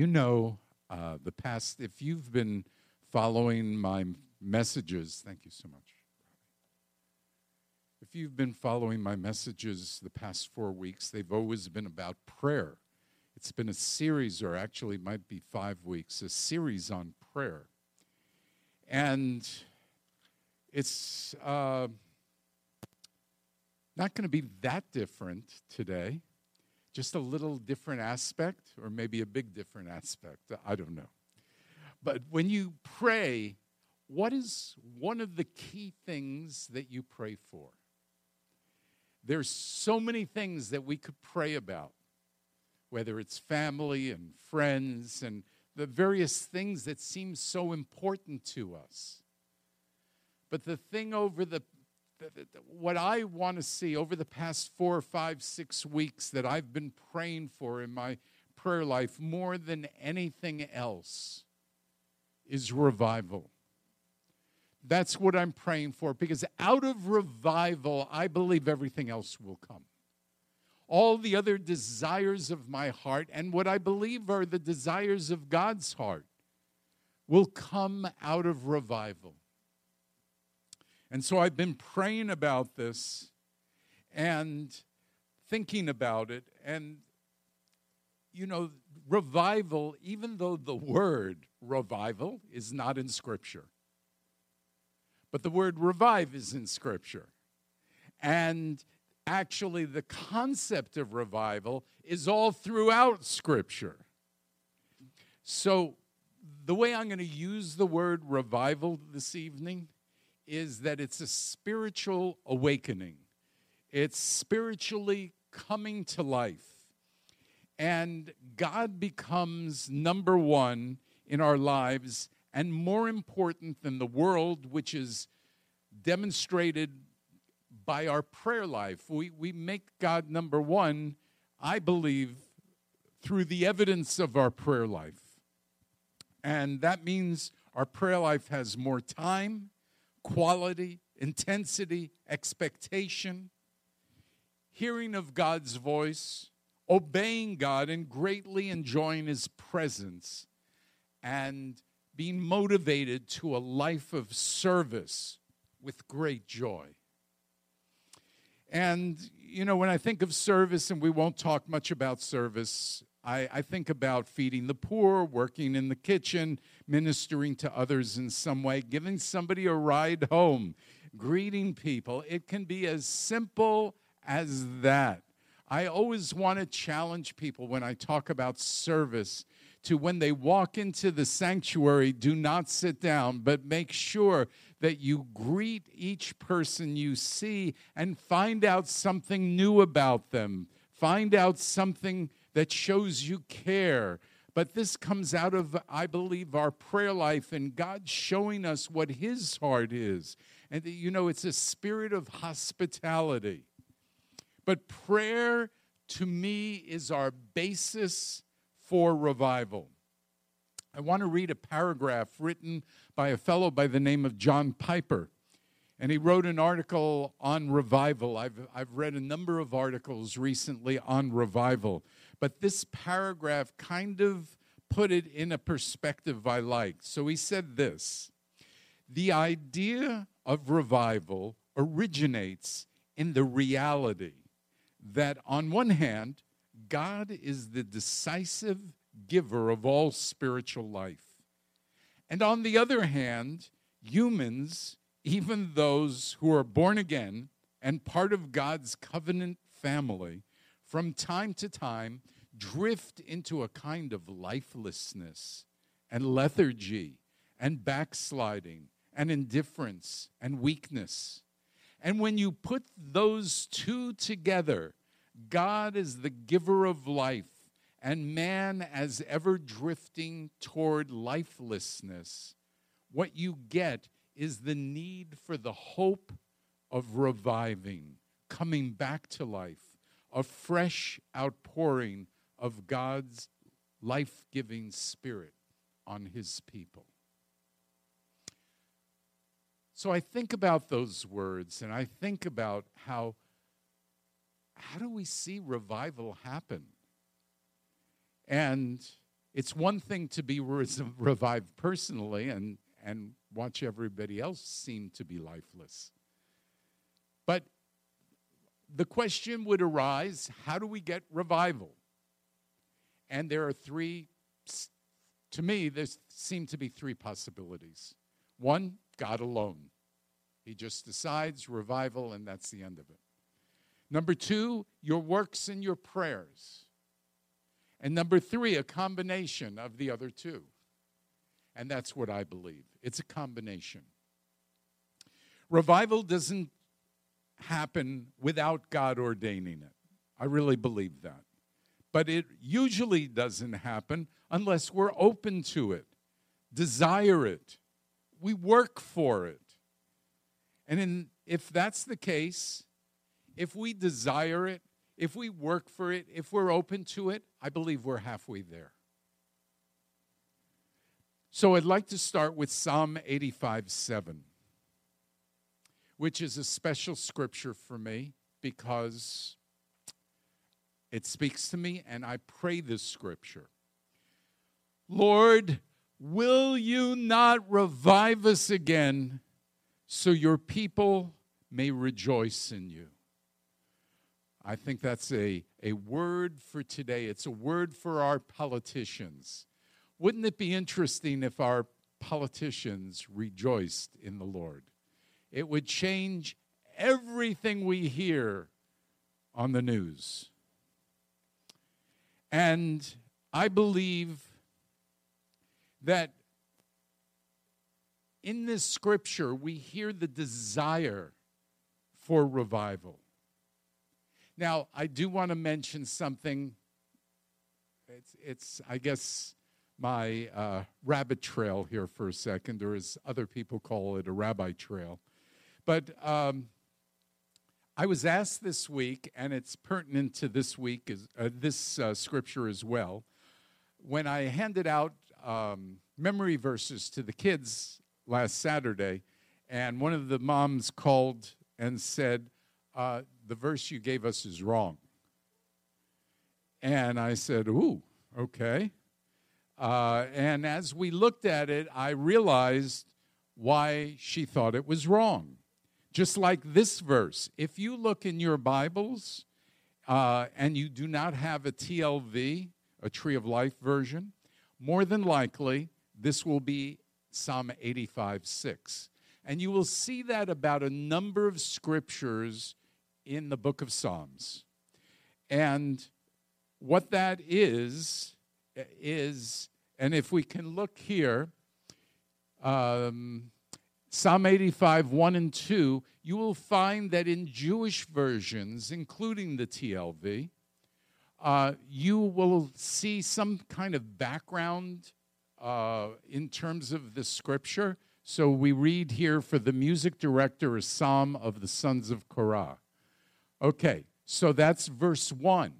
You know, uh, the past, if you've been following my messages, thank you so much. If you've been following my messages the past four weeks, they've always been about prayer. It's been a series, or actually might be five weeks, a series on prayer. And it's uh, not going to be that different today, just a little different aspect, or maybe a big different aspect. I don't know. But when you pray, what is one of the key things that you pray for? There's so many things that we could pray about whether it's family and friends and the various things that seem so important to us. But the thing over the, what I want to see over the past four, five, six weeks that I've been praying for in my prayer life more than anything else is revival. That's what I'm praying for because out of revival, I believe everything else will come all the other desires of my heart and what I believe are the desires of God's heart will come out of revival. And so I've been praying about this and thinking about it. And, you know, revival, even though the word revival is not in Scripture, but the word revive is in Scripture. And actually the concept of revival is all throughout Scripture. So, the way I'm going to use the word revival this evening is that it's a spiritual awakening, it's spiritually coming to life. And God becomes number one in our lives and more important than the world, which is demonstrated by our prayer life. We, we make God number one, I believe, through the evidence of our prayer life. And that means our prayer life has more time, quality, intensity, expectation, hearing of God's voice, obeying God, and greatly enjoying His presence, and being motivated to a life of service with great joy. And, you know, when I think of service, and we won't talk much about service, I, I, think about feeding the poor, working in the kitchen, ministering to others in some way, giving somebody a ride home, greeting people. It can be as simple as that. I always want to challenge people when I talk about service to when they walk into the sanctuary, do not sit down, but make sure that you greet each person you see and find out something new about them. Find out something that shows you care. But this comes out of, I believe, our prayer life and God showing us what His heart is. And, you know, it's a spirit of hospitality. But prayer to me is our basis for revival. I want to read a paragraph written by a fellow by the name of John Piper. And he wrote an article on revival. I've, I've read a number of articles recently on revival, but this paragraph kind of put it in a perspective I like. So he said this The idea of revival originates in the reality that, on one hand, God is the decisive giver of all spiritual life. And on the other hand, humans, even those who are born again and part of God's covenant family, from time to time drift into a kind of lifelessness and lethargy and backsliding and indifference and weakness. And when you put those two together, God is the giver of life and man as ever drifting toward lifelessness, what you get is the need for the hope of reviving, coming back to life, a fresh outpouring of God's life giving spirit on his people. So I think about those words and I think about how how do we see revival happen? And it's one thing to be revived personally and, and watch everybody else seem to be lifeless. But the question would arise how do we get revival? And there are three, to me, there seem to be three possibilities. One, God alone. He just decides revival, and that's the end of it. Number two, your works and your prayers. And number three, a combination of the other two. And that's what I believe. It's a combination. Revival doesn't happen without God ordaining it. I really believe that. But it usually doesn't happen unless we're open to it, desire it, we work for it. And in, if that's the case, if we desire it, if we work for it, if we're open to it, I believe we're halfway there. So I'd like to start with Psalm 85 7 which is a special scripture for me because it speaks to me and I pray this scripture. Lord, will you not revive us again so your people may rejoice in you? I think that's a, a word for today. It's a word for our politicians. Wouldn't it be interesting if our politicians rejoiced in the Lord? It would change everything we hear on the news. And I believe that in this scripture we hear the desire for revival. Now, I do want to mention something. It's, it's I guess, my uh, rabbit trail here for a second, or as other people call it, a rabbi trail. But um, I was asked this week, and it's pertinent to this week, is, uh, this uh, scripture as well. When I handed out um, memory verses to the kids last Saturday, and one of the moms called and said, uh, The verse you gave us is wrong. And I said, Ooh, okay. Uh, and as we looked at it, I realized why she thought it was wrong. Just like this verse, if you look in your Bibles uh, and you do not have a TLV, a Tree of Life version, more than likely this will be Psalm 85 6. And you will see that about a number of scriptures in the book of Psalms. And what that is, is, and if we can look here, um, Psalm 85, 1 and 2, you will find that in Jewish versions, including the TLV, uh, you will see some kind of background uh, in terms of the scripture. So we read here for the music director, a psalm of the sons of Korah. Okay, so that's verse 1.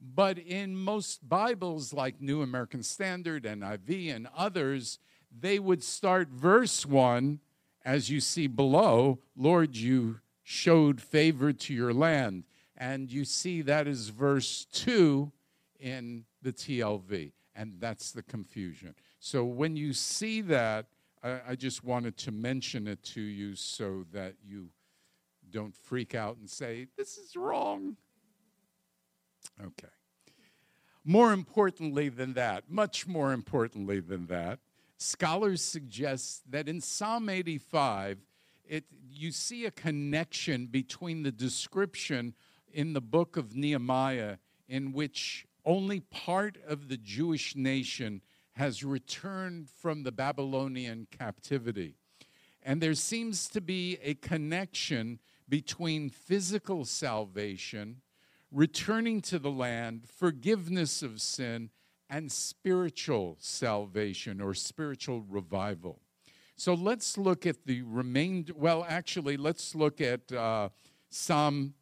But in most Bibles, like New American Standard, NIV, and others, they would start verse 1 as you see below, Lord, you showed favor to your land. And you see that is verse 2 in the TLV. And that's the confusion. So when you see that, I, I just wanted to mention it to you so that you don't freak out and say, This is wrong. Okay. More importantly than that, much more importantly than that, Scholars suggest that in Psalm 85, it, you see a connection between the description in the book of Nehemiah, in which only part of the Jewish nation has returned from the Babylonian captivity. And there seems to be a connection between physical salvation, returning to the land, forgiveness of sin, and spiritual salvation or spiritual revival. So let's look at the remainder. Well, actually, let's look at uh, Psalm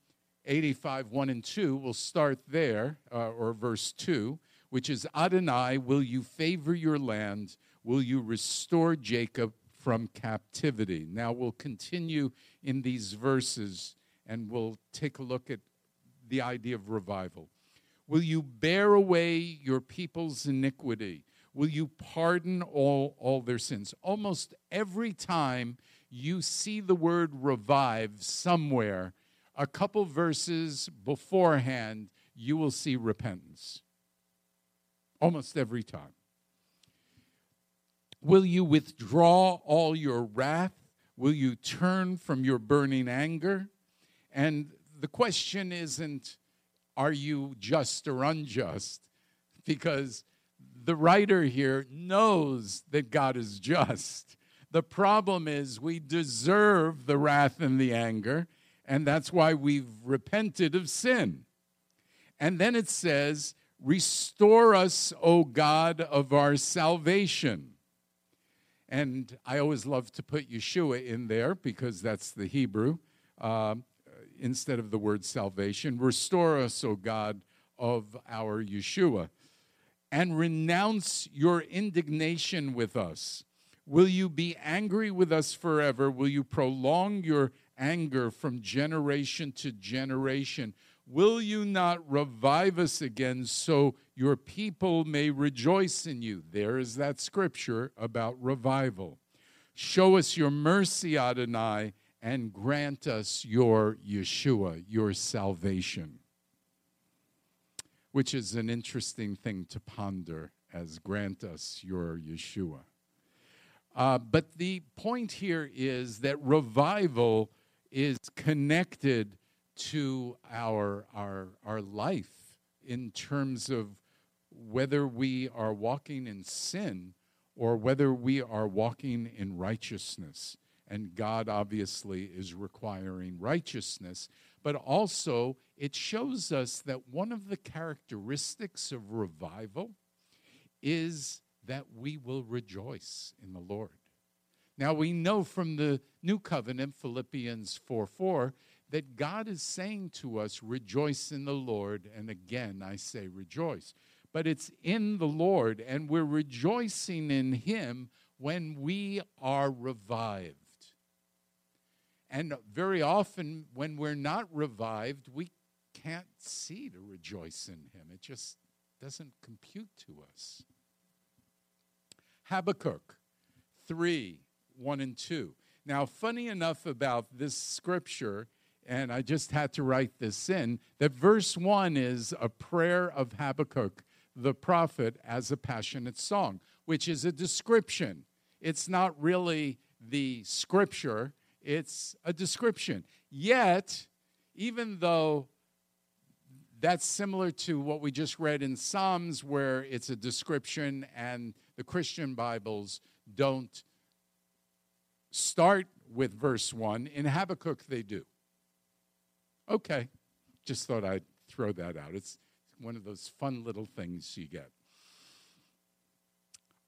85, 1 and 2. We'll start there, uh, or verse 2, which is Adonai, will you favor your land? Will you restore Jacob from captivity? Now we'll continue in these verses and we'll take a look at the idea of revival. Will you bear away your people's iniquity? Will you pardon all, all their sins? Almost every time you see the word revive somewhere, a couple verses beforehand, you will see repentance. Almost every time. Will you withdraw all your wrath? Will you turn from your burning anger? And the question isn't, are you just or unjust? Because the writer here knows that God is just. The problem is we deserve the wrath and the anger, and that's why we've repented of sin. And then it says, Restore us, O God of our salvation. And I always love to put Yeshua in there because that's the Hebrew uh, instead of the word salvation. Restore us, O God of our Yeshua, and renounce your indignation with us. Will you be angry with us forever? Will you prolong your anger from generation to generation? Will you not revive us again so your people may rejoice in you? There is that scripture about revival. Show us your mercy, Adonai, and grant us your Yeshua, your salvation. Which is an interesting thing to ponder as grant us your Yeshua. Uh, but the point here is that revival is connected to our, our, our life in terms of whether we are walking in sin or whether we are walking in righteousness. And God obviously is requiring righteousness, but also it shows us that one of the characteristics of revival is that we will rejoice in the Lord. Now we know from the new covenant, Philippians 4 4, that God is saying to us, Rejoice in the Lord. And again, I say rejoice. But it's in the Lord, and we're rejoicing in Him when we are revived. And very often, when we're not revived, we can't see to rejoice in Him. It just doesn't compute to us. Habakkuk 3 1 and 2. Now, funny enough about this scripture and I just had to write this in, that verse 1 is a prayer of Habakkuk, the prophet, as a passionate song, which is a description. It's not really the scripture, it's a description. Yet, even though that's similar to what we just read in Psalms, where it's a description and the Christian Bibles don't start with verse 1. In Habakkuk, they do. Okay, just thought I'd throw that out. It's one of those fun little things you get.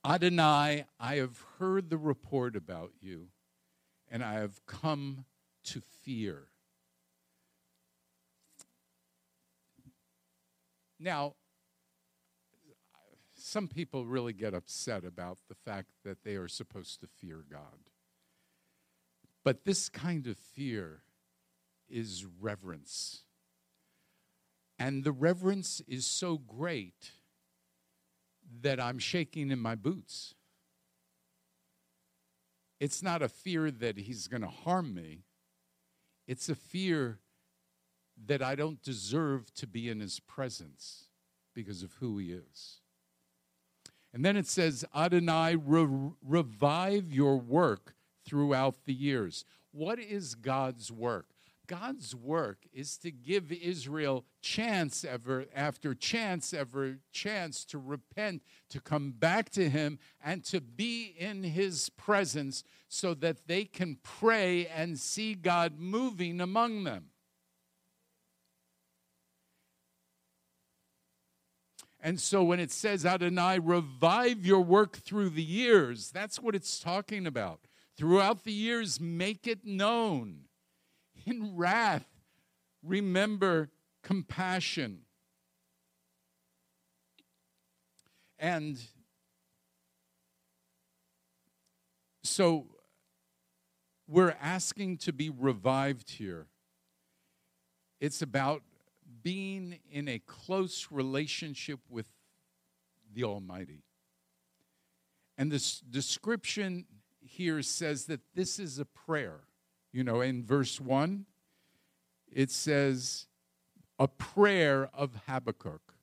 Adonai, I have heard the report about you, and I have come to fear. Now, some people really get upset about the fact that they are supposed to fear God. But this kind of fear is reverence. And the reverence is so great that I'm shaking in my boots. It's not a fear that he's going to harm me, it's a fear that I don't deserve to be in his presence because of who he is. And then it says, Adonai, re- revive your work throughout the years. What is God's work? God's work is to give Israel chance ever after chance ever chance to repent, to come back to Him, and to be in His presence so that they can pray and see God moving among them. And so when it says, Adonai, revive your work through the years, that's what it's talking about. Throughout the years, make it known in wrath, remember compassion. And so we're asking to be revived here. It's about being in a close relationship with the Almighty. And this description here says that this is a prayer. You know, in verse 1, it says, a prayer of Habakkuk.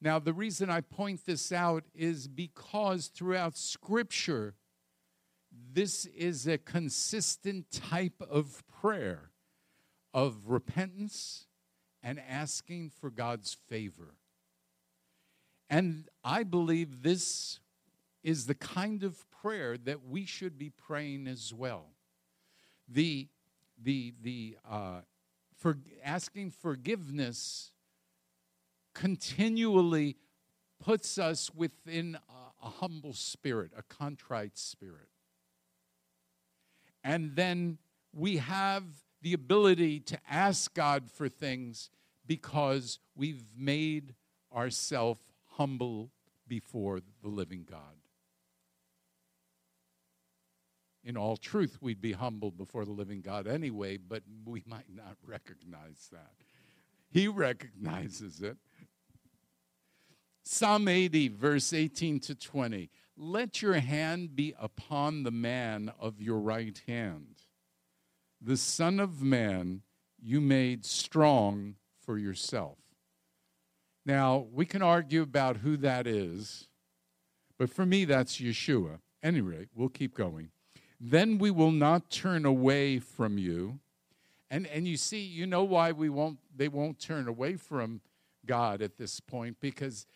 Now, the reason I point this out is because throughout Scripture, this is a consistent type of prayer of repentance and asking for God's favor. And I believe this is the kind of prayer that we should be praying as well. The, the, the uh, for asking forgiveness continually puts us within a, a humble spirit, a contrite spirit. And then we have the ability to ask God for things because we've made ourselves humble before the living God. In all truth, we'd be humble before the living God anyway, but we might not recognize that. He recognizes it. Psalm 80, verse 18 to 20. Let your hand be upon the man of your right hand, the Son of Man you made strong for yourself. Now, we can argue about who that is, but for me, that's Yeshua. Any rate, we'll keep going. Then we will not turn away from you. And, and you see, you know why we won't, they won't turn away from God at this point, because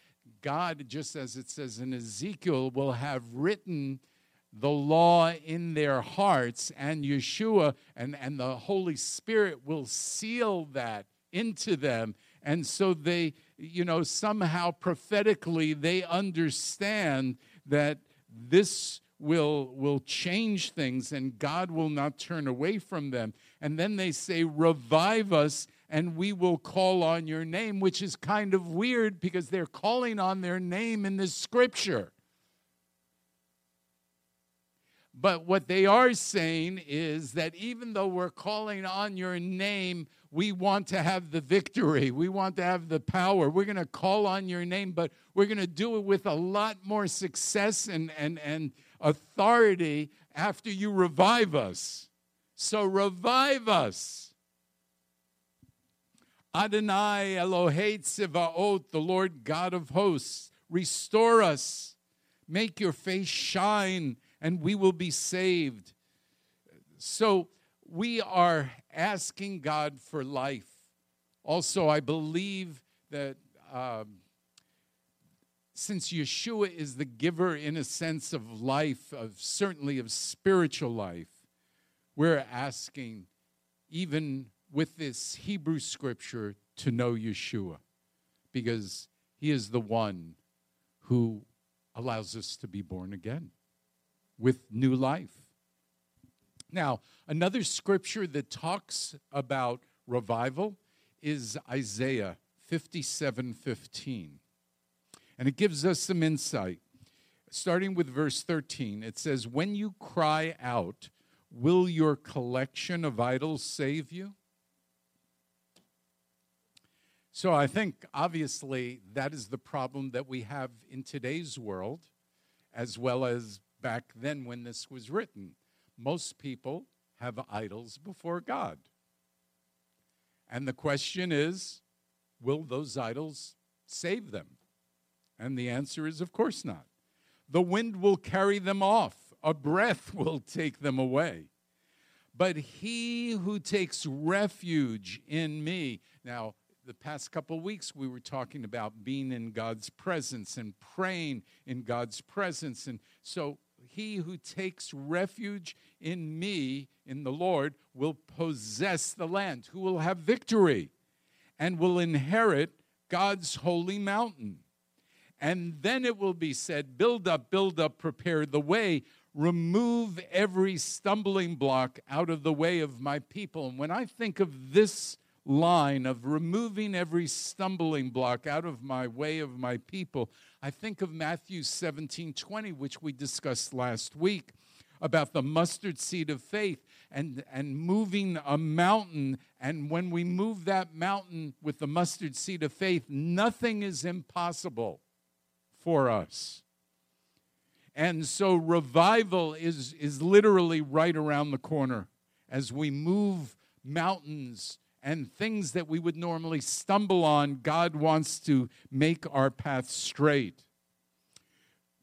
God, just as it says in Ezekiel, will have written the law in their hearts, and Yeshua and, and the Holy Spirit will seal that into them. And so they, you know, somehow prophetically, they understand that this will will change things and God will not turn away from them. And then they say revive us and we will call on your name, which is kind of weird because they're calling on their name in this scripture. But what they are saying is that even though we're calling on your name, we want to have the victory. We want to have the power. We're going to call on your name, but we're going to do it with a lot more success and, and, and authority after you revive us. So revive us. Adonai Elohei Tzivaot, the Lord God of hosts, restore us. Make your face shine, and we will be saved. So we are asking God for life. Also, I believe that um, since Yeshua is the giver, in a sense, of life, of certainly of spiritual life, we're asking, even with this Hebrew scripture to know Yeshua because he is the one who allows us to be born again with new life. Now, another scripture that talks about revival is Isaiah 57 15. And it gives us some insight. Starting with verse 13, it says, When you cry out, will your collection of idols save you? So I think obviously that is the problem that we have in today's world, as well as back then when this was written. Most people have idols before God. And the question is will those idols save them? And the answer is, of course not. The wind will carry them off, a breath will take them away. But he who takes refuge in me. Now, the past couple weeks we were talking about being in God's presence and praying in God's presence. And so he who takes refuge in me, in the Lord, will possess the land, who will have victory and will inherit God's holy mountain. And then it will be said, Build up, build up, prepare the way, remove every stumbling block out of the way of my people. And when I think of this line of removing every stumbling block out of my way of my people, I think of Matthew 17 20, which we discussed last week, about the mustard seed of faith and, and moving a mountain. And when we move that mountain with the mustard seed of faith, nothing is impossible for us. And so revival is, is literally right around the corner as we move mountains and things that we would normally stumble on. God wants to make our path straight.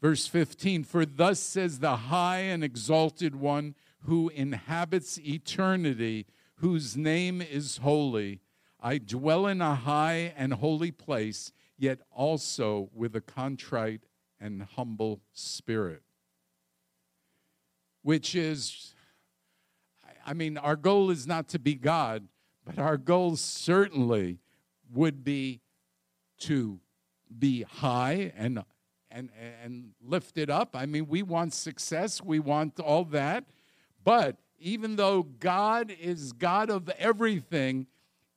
Verse 15 For thus says the high and exalted one who inhabits eternity, whose name is holy. I dwell in a high and holy place, yet also with a contrite and humble spirit. Which is, I mean, our goal is not to be God, but our goal certainly would be to be high and and and lifted up. I mean, we want success, we want all that. But even though God is God of everything,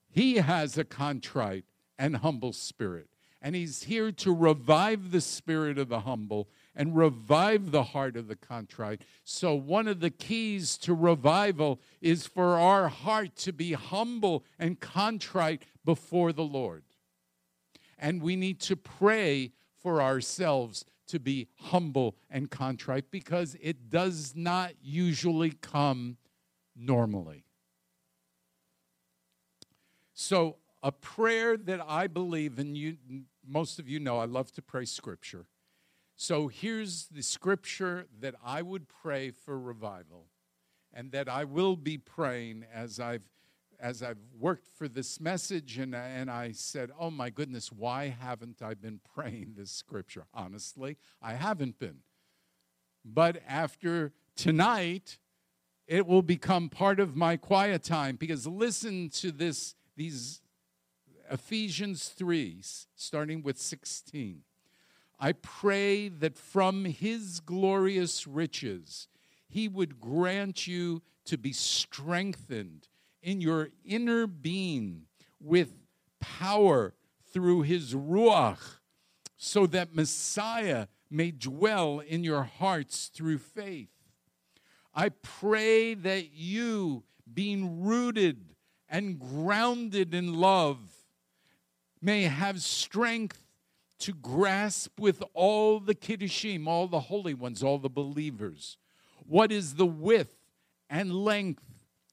he has a contrite and humble spirit. And he's here to revive the spirit of the humble and revive the heart of the contrite. So, one of the keys to revival is for our heart to be humble and contrite before the Lord. And we need to pray for ourselves to be humble and contrite because it does not usually come normally. So, a prayer that I believe, and you, most of you know, I love to pray scripture. So, here's the scripture that I would pray for revival and that I will be praying as I've as I've worked for this message and, and I said, oh my goodness, why haven't I been praying this scripture? Honestly, I haven't been. But after tonight, it will become part of my quiet time because listen to this, these Ephesians 3, starting with 16. I pray that from his glorious riches, he would grant you to be strengthened in your inner being with power through his Ruach, so that Messiah may dwell in your hearts through faith. I pray that you, being rooted and grounded in love, may have strength to grasp with all the Kiddushim, all the holy ones, all the believers, what is the width and length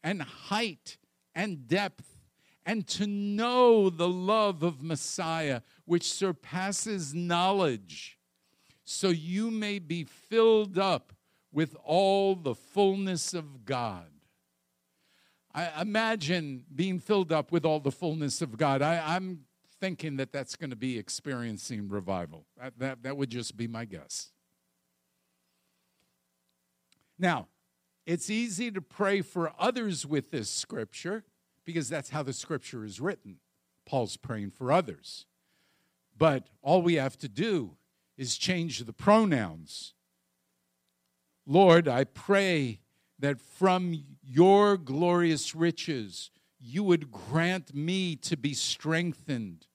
and height and depth, and to know the love of Messiah, which surpasses knowledge, so you may be filled up with all the fullness of God. I imagine being filled up with all the fullness of God. I, am thinking that that's going to be experiencing revival. That, that, that would just be my guess. Now, it's easy to pray for others with this scripture because that's how the scripture is written. Paul's praying for others. But all we have to do is change the pronouns. Lord, I pray that from your glorious riches you would grant me to be strengthened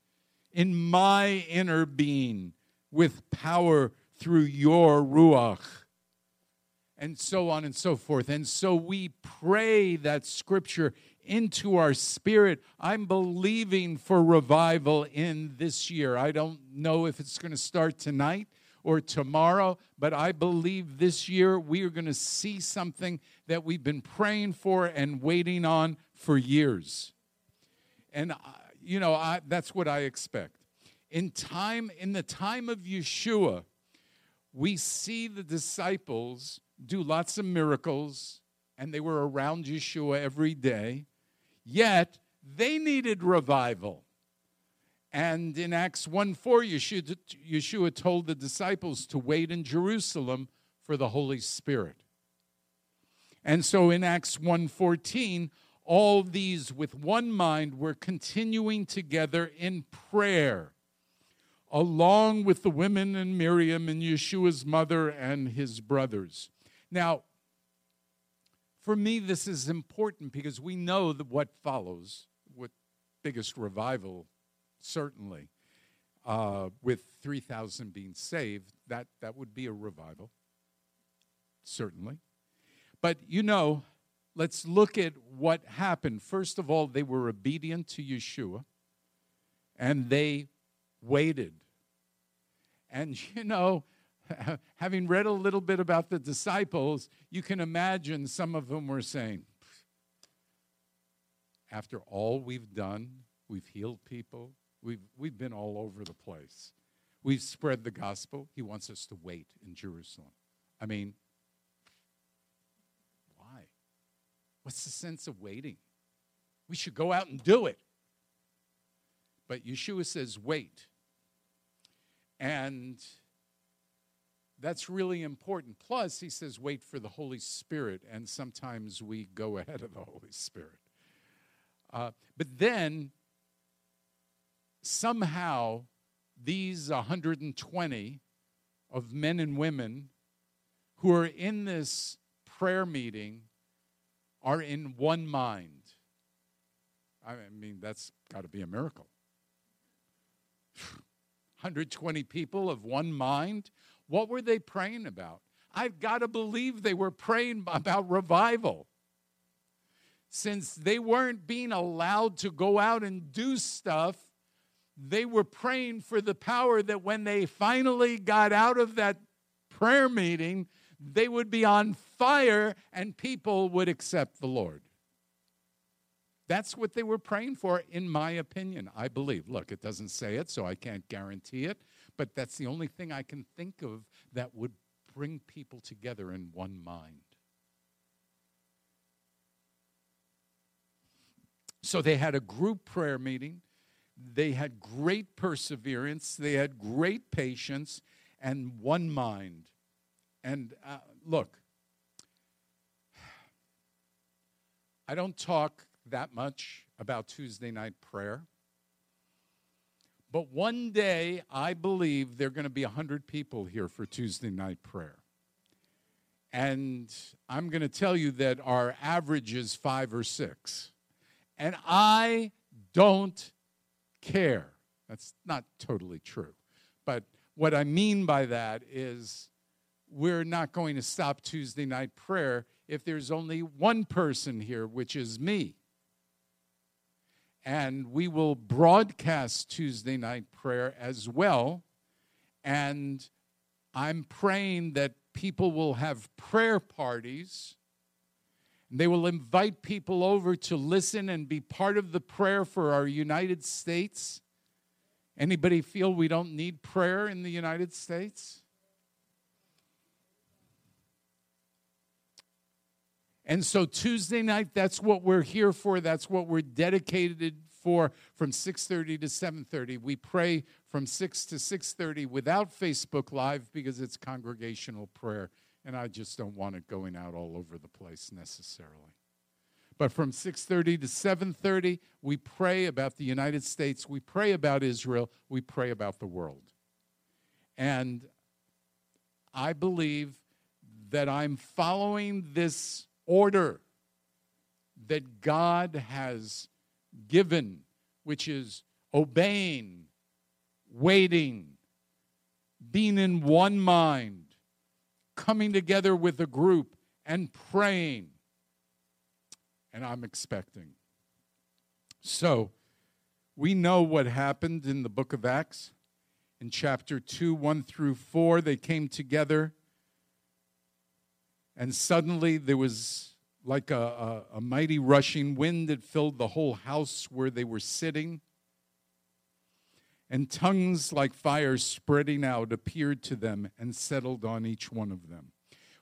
in my inner being with power through your Ruach and so on and so forth. And so we pray that scripture into our spirit. I'm believing for revival in this year. I don't know if it's going to start tonight or tomorrow, but I believe this year we are going to see something that we've been praying for and waiting on for years. And, uh, you know, I, that's what I expect. In time, in the time of Yeshua, we see the disciples do lots of miracles, and they were around Yeshua every day, yet they needed revival. And in Acts 1 4, Yeshua, Yeshua told the disciples to wait in Jerusalem for the Holy Spirit. And so in Acts 1:14, all these with one mind were continuing together in prayer, along with the women and Miriam and Yeshua's mother and his brothers. Now, for me, this is important because we know that what follows, what biggest revival, certainly, uh, with 3,000 being saved, that, that would be a revival, certainly. But you know, let's look at what happened. First of all, they were obedient to Yeshua and they waited. And you know, having read a little bit about the disciples, you can imagine some of them were saying, after all we've done, we've healed people, we've, we've been all over the place. We've spread the gospel. He wants us to wait in Jerusalem. I mean, why? What's the sense of waiting? We should go out and do it. But Yeshua says, wait. And that's really important. Plus, he says, wait for the Holy Spirit. And sometimes we go ahead of the Holy Spirit. Uh, but then, somehow, these 120 of men and women who are in this prayer meeting are in one mind. I mean, that's got to be a miracle. 120 people of one mind. What were they praying about? I've got to believe they were praying about revival. Since they weren't being allowed to go out and do stuff, they were praying for the power that when they finally got out of that prayer meeting, they would be on fire and people would accept the Lord. That's what they were praying for, in my opinion, I believe. Look, it doesn't say it, so I can't guarantee it, but that's the only thing I can think of that would bring people together in one mind. So they had a group prayer meeting. They had great perseverance. They had great patience and one mind. And uh, look, I don't talk that much about Tuesday night prayer. But one day, I believe there are going to be 100 people here for Tuesday night prayer. And I'm going to tell you that our average is five or six. And I don't care. That's not totally true. But what I mean by that is we're not going to stop Tuesday night prayer if there's only one person here, which is me. And we will broadcast Tuesday night prayer as well. And I'm praying that people will have prayer parties. They will invite people over to listen and be part of the prayer for our United States. Anybody feel we don't need prayer in the United States? And so Tuesday night, that's what we're here for. That's what we're dedicated for from 6:30 to 7:30. We pray from 6 to 6:30 without Facebook Live because it's congregational prayer and I just don't want it going out all over the place necessarily. But from 6:30 to 7:30, we pray about the United States, we pray about Israel, we pray about the world. And I believe that I'm following this order that God has given, which is obeying, waiting, being in one mind, coming together with a group and praying. And I'm expecting. So, we know what happened in the book of Acts. In chapter 2, 1 through 4, they came together and suddenly there was like a, a, a, mighty rushing wind that filled the whole house where they were sitting. And tongues like fire spreading out appeared to them and settled on each one of them,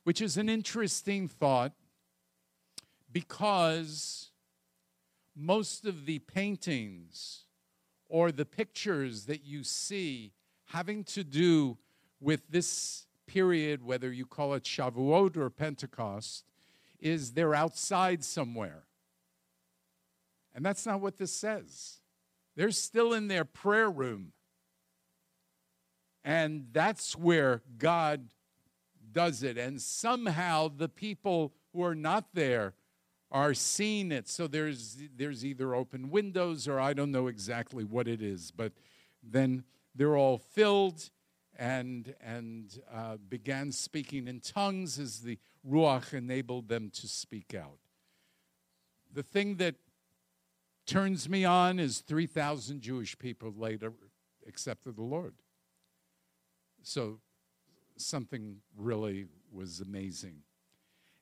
which is an interesting thought because most of the paintings or the pictures that you see having to do with this period, whether you call it Shavuot or Pentecost, is they're outside somewhere. And that's not what this says. They're still in their prayer room. And that's where God does it. And somehow the people who are not there are seeing it. So there's, there's either open windows or I don't know exactly what it is. But then they're all filled and, and uh, began speaking in tongues as the Ruach enabled them to speak out. The thing that turns me on is 3,000 Jewish people later accepted the Lord. So something really was amazing.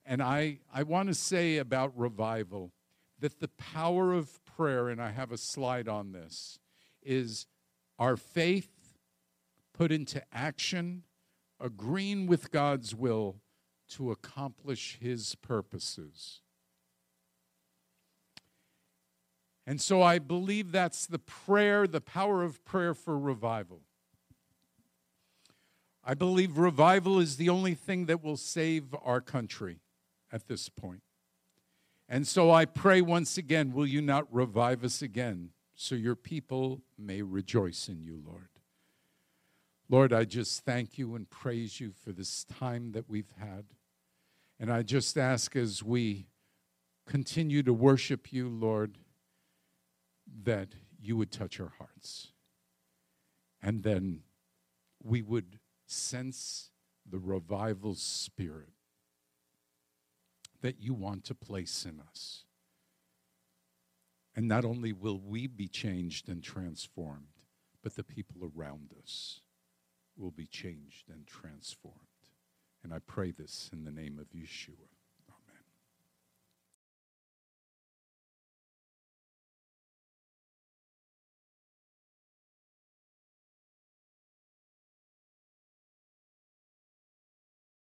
And I, I want to say about revival that the power of prayer, and I have a slide on this, is our faith put into action, agreeing with God's will to accomplish His purposes. And so I believe that's the prayer, the power of prayer for revival. I believe revival is the only thing that will save our country at this point. And so I pray once again, will you not revive us again so your people may rejoice in you, Lord? Lord, I just thank you and praise you for this time that we've had. And I just ask as we continue to worship you, Lord, that you would touch our hearts. And then we would sense the revival spirit that you want to place in us. And not only will we be changed and transformed, but the people around us will be changed and transformed. And I pray this in the name of Yeshua.